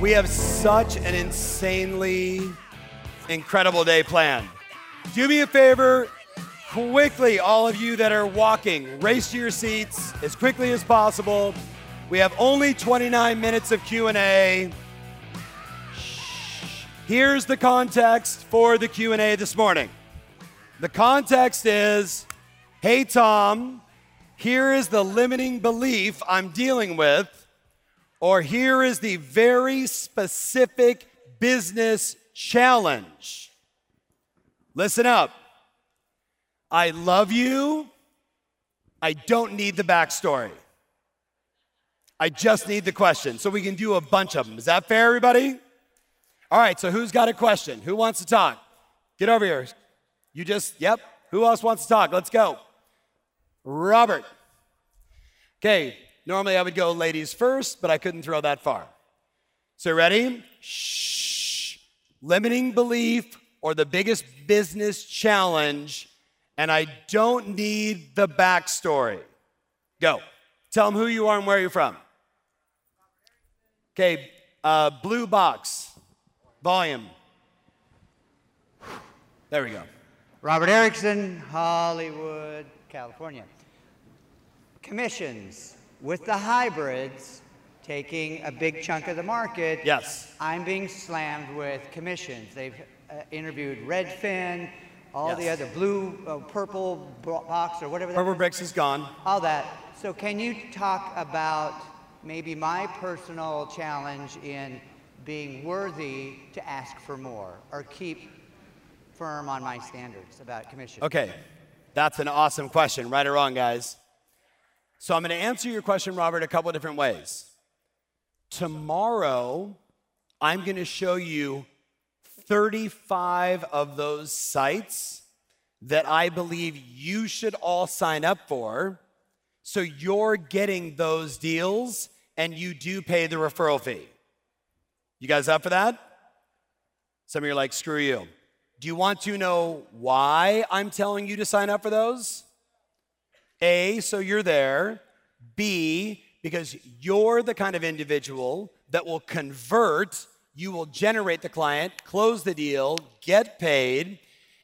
We have such an insanely incredible day planned. Do me a favor, quickly, all of you that are walking, race to your seats as quickly as possible. We have only 29 minutes of Q&A. Here's the context for the Q&A this morning. The context is, "Hey Tom, here is the limiting belief I'm dealing with or here is the very specific business challenge. Listen up. I love you. I don't need the backstory. I just need the question. So we can do a bunch of them. Is that fair, everybody? All right, so who's got a question? Who wants to talk? Get over here. You just, yep. Who else wants to talk? Let's go. Robert. Okay, Normally I would go ladies first, but I couldn't throw that far. So, ready? Shh. Limiting belief or the biggest business challenge, and I don't need the backstory. Go. Tell them who you are and where you're from. Okay, uh, blue box, volume. There we go. Robert Erickson, Hollywood, California. Commissions with the hybrids taking a big chunk of the market, yes, I'm being slammed with commissions. They've uh, interviewed Redfin, all yes. the other blue, uh, purple box or whatever. Purple bricks is gone. All that. So can you talk about maybe my personal challenge in being worthy to ask for more or keep firm on my standards about commission? Okay, that's an awesome question. Right or wrong, guys? So I'm going to answer your question, Robert, a couple different ways. Tomorrow, I'm going to show you 35 of those sites that I believe you should all sign up for. So you're getting those deals and you do pay the referral fee. You guys up for that? Some of you are like, screw you. Do you want to know why I'm telling you to sign up for those? A, so you're there. B, because you're the kind of individual that will convert, you will generate the client, close the deal, get paid,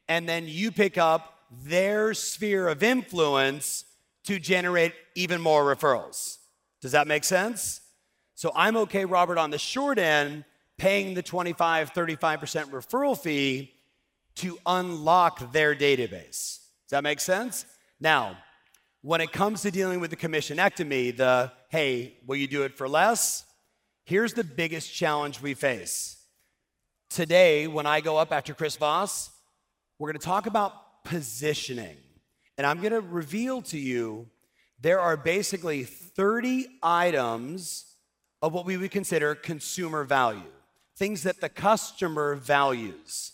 and then you pick up their sphere of influence to generate even more referrals. Does that make sense? So I'm okay, Robert, on the short end, paying the 25, 35% referral fee to unlock their database. Does that make sense? Now, when it comes to dealing with the commissionectomy, the hey, will you do it for less? Here's the biggest challenge we face. Today, when I go up after Chris Voss, we're to talk about positioning. And I'm to reveal to you there are basically 30 items of what we would consider consumer value, things that the customer values.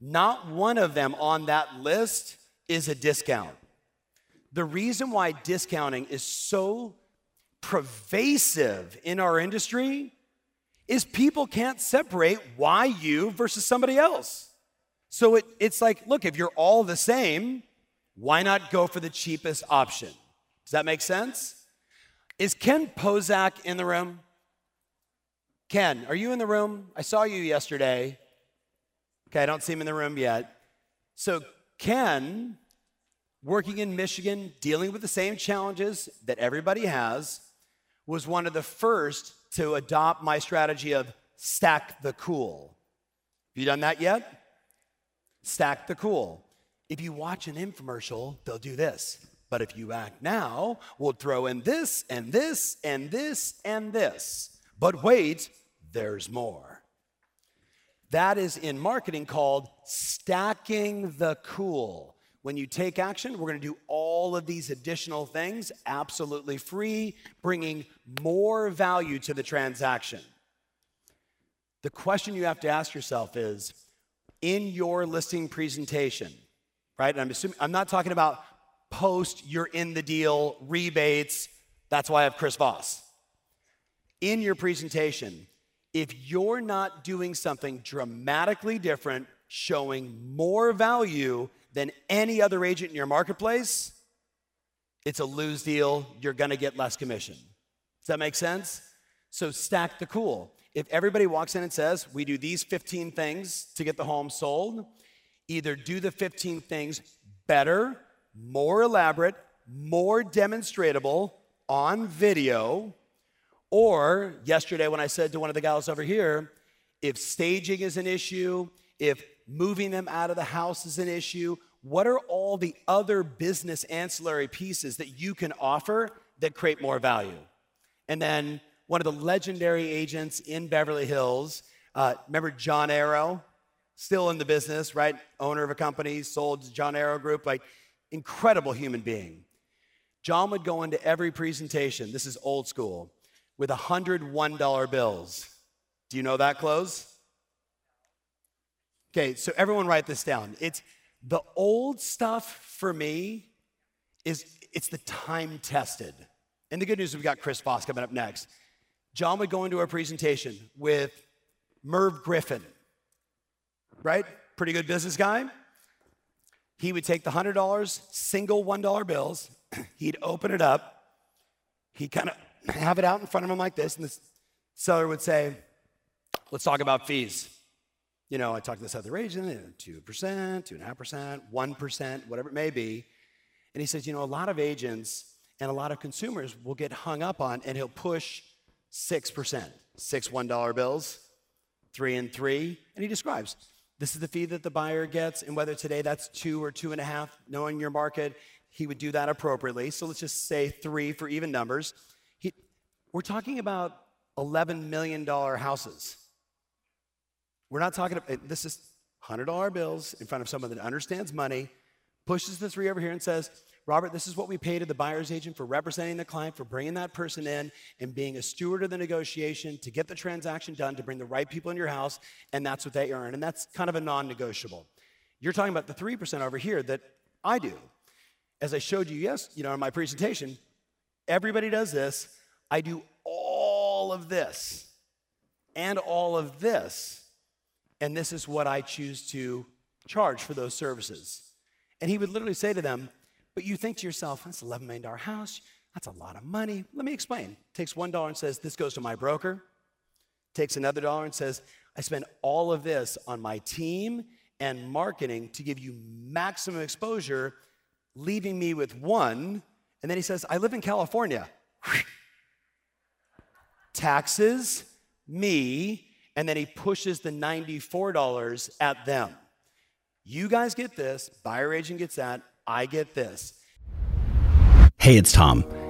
Not one of them on that list is a discount. The reason why discounting is so pervasive in our industry is people can't separate why you versus somebody else. So it, it's like, look, if you're all the same, why not go for the cheapest option? Does that make sense? Is Ken Pozek in the room? Ken, are you in the room? I saw you yesterday. Okay, I don't see him in the room yet. So, Ken working in Michigan, dealing with the same challenges that everybody has, was one of the first to adopt my strategy of stack the cool. Have you done that yet? Stack the cool. If you watch an infomercial, they'll do this. But if you act now, we'll throw in this and this and this and this. But wait, there's more. That is in marketing called stacking the cool. When you take action, we're going to do all of these additional things absolutely free, bringing more value to the transaction. The question you have to ask yourself is in your listing presentation, right? And I'm assuming I'm not talking about post you're in the deal, rebates. That's why I have Chris Voss. In your presentation, if you're not doing something dramatically different, showing more value than any other agent in your marketplace, it's a lose deal. You're gonna get less commission. Does that make sense? So stack the cool. If everybody walks in and says, We do these 15 things to get the home sold, either do the 15 things better, more elaborate, more demonstratable on video, or yesterday when I said to one of the gals over here, if staging is an issue, if moving them out of the house is an issue, what are all the other business ancillary pieces that you can offer that create more value? And then one of the legendary agents in Beverly Hills, uh, remember John Aaroe? Still in the business, right? Owner of a company, sold John Aaroe Group, like incredible human being. John would go into every presentation, this is old school, with $101 bills. Do you know that close? Okay, so everyone write this down. It's the old stuff for me is it's the time tested. And the good news is we got Chris Voss coming up next. John would go into a presentation with Merv Griffin, right? Pretty good business guy. He would take the $100 single $1 bills, he'd open it up, he'd kind of have it out in front of him like this, and the seller would say, Let's talk about fees. You know, I talked to this other agent, 2%, 2.5%, 1%, whatever it may be. And he says, You know, a lot of agents and a lot of consumers will get hung up on, and he'll push 6%, six $1 bills, three and three. And he describes this is the fee that the buyer gets, and whether today that's two or two and a half, knowing your market, he would do that appropriately. So let's just say three for even numbers. He, we're talking about $11 million houses. We're not talking about, eh, this is $100 bills in front of someone that understands money, pushes the three over here and says, Robert, this is what we pay to the buyer's agent for representing the client, for bringing that person in and being a steward of the negotiation to get the transaction done, to bring the right people in your house, and that's what they earn. And that's kind of a non negotiable. You're talking about the 3% over here that I do. As I showed you, yes, you know, in my presentation, everybody does this. I do all of this and all of this. And this is what I choose to charge for those services. And he would literally say to them, but you think to yourself, that's an $11 million house. That's a lot of money. Let me explain. Takes $1 and says, this goes to my broker. Takes another dollar and says, I spend all of this on my team and marketing to give you maximum exposure, leaving me with one. And then he says, I live in California. Taxes, me, and then he pushes the $94 at them. You guys get this, buyer agent gets that, I get this. Hey, it's Tom.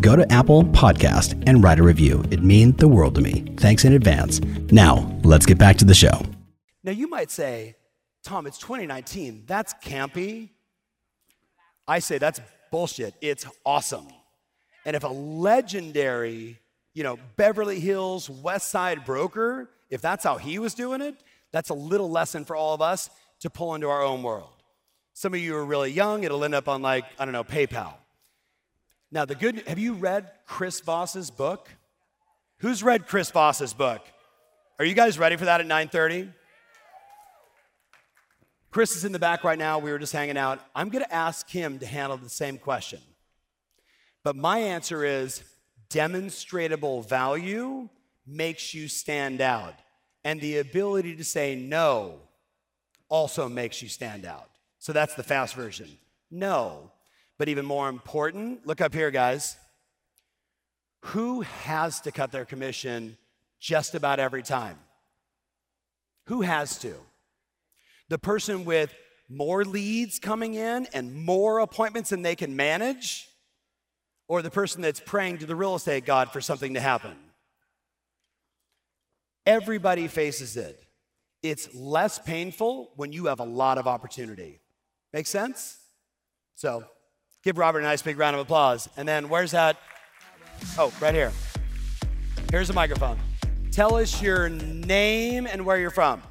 go to Apple Podcast and write a review. It means the world to me. Thanks in advance. Now, let's get back to the show. Now, you might say, Tom, it's 2019. That's campy. I say that's bullshit. It's awesome. And if a legendary, you know, Beverly Hills West Side broker, if that's how he was doing it, that's a little lesson for all of us to pull into our own world. Some of you are really young, it'll end up on like, I don't know, PayPal. Now, the good have you read Chris Voss's book? Who's read Chris Voss's book? Are you guys ready for that at 9:30? Chris is in the back right now. We were just hanging out. I'm going to ask him to handle the same question. But my answer is demonstrable value makes you stand out. And the ability to say no also makes you stand out. So that's the fast version. No. But even more important, look up here, guys. Who has to cut their commission just about every time? Who has to? The person with more leads coming in and more appointments than they can manage? Or the person that's praying to the real estate God for something to happen? Everybody faces it. It's less painful when you have a lot of opportunity. Make sense? So give Robert a nice big round of applause. And then where's that? Oh, right here. Here's a microphone. Tell us your name and where you're from.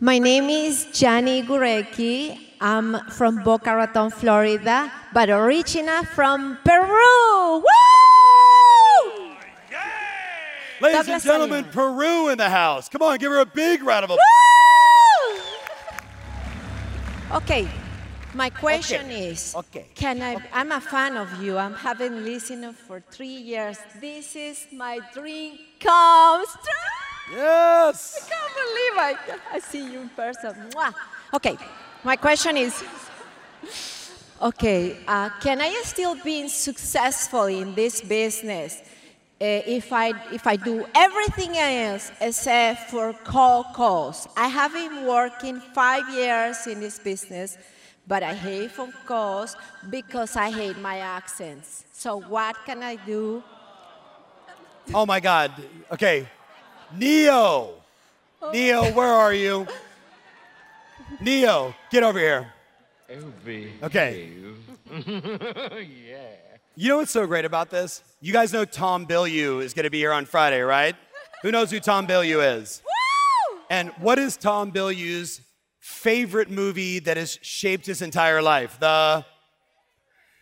My name is Jani Gurecki. I'm from Boca Raton, Florida, but original from Peru. Woo! Ladies Douglas and gentlemen, Salinas. Peru in the house. Come on, give her a big round of applause. Woo! Okay, my question Okay, is, okay, can I? I'm a fan of you. I'm having listened for three years. This is my dream come true. Yes. I can't believe I, I see you in person. Mwah. Okay, my question is okay, uh, can I still be successful in this business uh, if, I, if I do everything else except for call calls? I have been working five years in this business, but I hate phone calls because I hate my accents. So, what can I do? Oh my God. Okay. Neo. Neo, where are you? Neo, get over here. Okay. yeah. You know what's so great about this? You guys know Tom Bilyeu is going to be here on Friday, right? Who knows who Tom Bilyeu is? And what is Tom Bilyeu's favorite movie that has shaped his entire life? The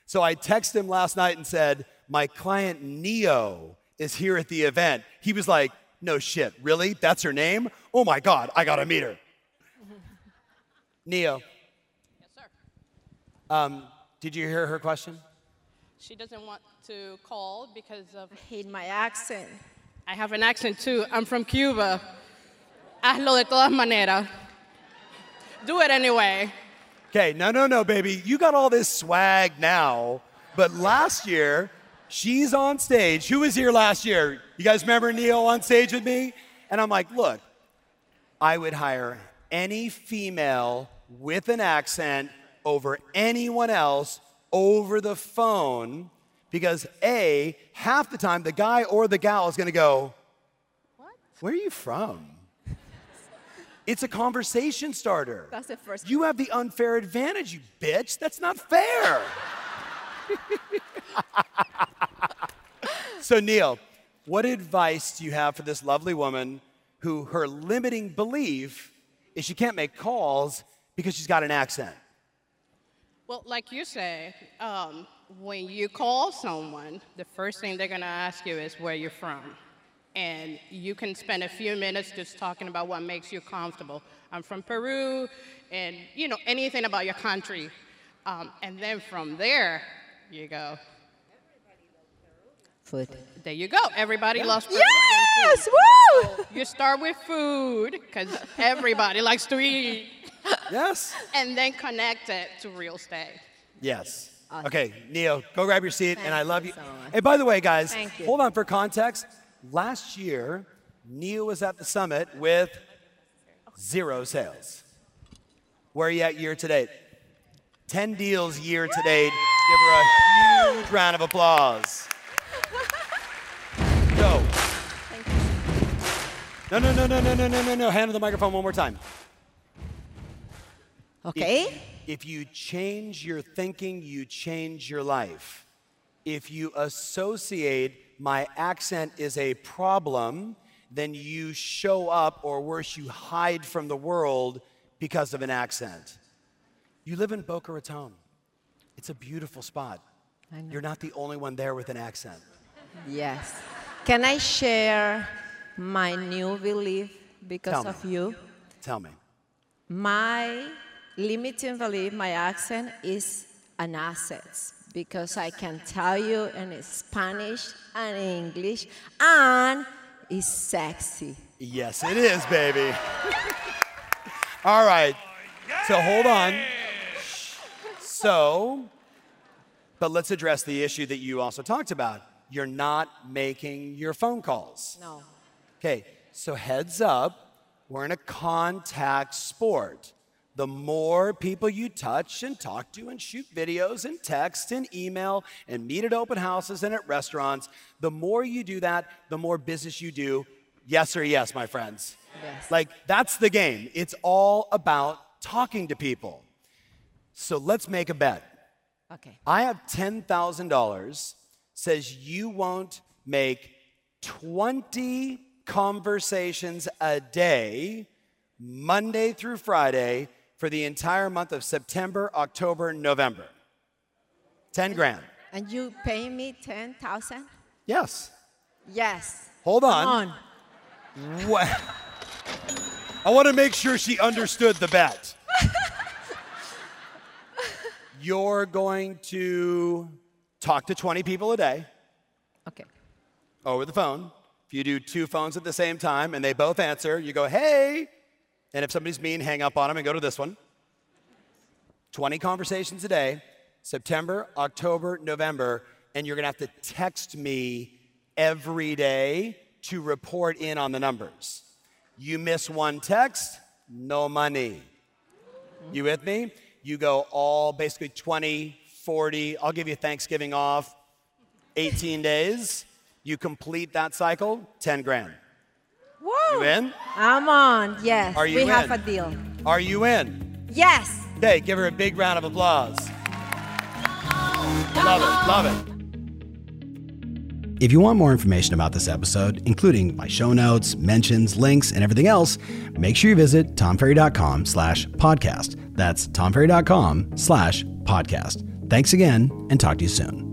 So I texted him last night and said, "My client Neo is here at the event." He was like, "No shit, really? That's her name? Oh my god, I got to meet her." Neo. Yes, sir. Um, did you hear her question? She doesn't want to call because of. I hate my accent. I have an accent too. I'm from Cuba. Hazlo de todas maneras. Do it anyway. Okay, no, no, no, baby. You got all this swag now, but last year, she's on stage. Who was here last year? You guys remember Neil on stage with me? And I'm like, look, I would hire any female with an accent over anyone else over the phone because A, half the time the guy or the gal is gonna go, What? Where are you from? It's a conversation starter. That's the first You have the unfair advantage, you bitch. That's not fair. so, Neil, what advice do you have for this lovely woman who her limiting belief is she can't make calls because she's got an accent? Well, like you say, um, when you call someone, the first thing they're going to ask you is where you're from. And you can spend a few minutes just talking about what makes you comfortable. I'm from Peru, and you know, anything about your country. Um, and then from there, you go, Food. there you go. Everybody loves Peru. Yes! Woo! You start with food, because everybody likes to eat, Yes? and then connect it to real estate. Yes. Okay, Neil, go grab your seat, and I love you you. so. And by the way, guys, hold on for context. Last year, Neil was at the summit with zero sales. Where are you at year to date? 10 deals year to date. Give her a huge round of applause. Go. No, no, no, no, no, no, no, no, no. Hand her the microphone one more time. Okay. If you change your thinking, you change your life. If you associate my accent is a problem, then you show up, or worse, you hide from the world because of an accent. You live in Boca Raton. It's a beautiful spot. I know. You're not the only one there with an accent. Yes. Can I share my new belief because Tell me. of you? Tell me. My limiting belief, my accent is an asset because I can tell you in Spanish and English and it's sexy. Yes, it is, baby. All right. So hold on. So, but let's address the issue that you also talked about. You're not making your phone calls. No. Okay, so heads up, we're in a contact sport. The more people you touch and talk to and shoot videos and text and email and meet at open houses and at restaurants, the more you do that, the more business you do. Yes or yes, my friends? Yes. Like, that's the game. It's all about talking to people. So let's make a bet. Okay. I have $10,000 says you won't make 20 conversations a day, Monday through Friday, for the entire month of September, October, November. 10 grand. And you pay me 10,000? Yes. Yes. Hold Come on. on. What? I want to make sure she understood the bet. You're going to talk to 20 people a day Okay. over the phone. If you do two phones at the same time and they both answer, you go, hey. And if somebody's mean, hang up on them and go to this one. 20 conversations a day, September, October, November, and you're gonna have to text me every day to report in on the numbers. You miss one text, no money. You with me? You go all basically 20, 40, I'll give you Thanksgiving off, 18 days. You complete that cycle, 10 grand. Woo! You in? I'm on. Yes. Are you we in? have a deal. Are you in? Yes. Okay, give her a big round of applause. Love it, love it. If you want more information about this episode, including my show notes, mentions, links, and everything else, make sure you visit tomferry.com slash podcast. That's tomferry.com slash podcast. Thanks again, and talk to you soon.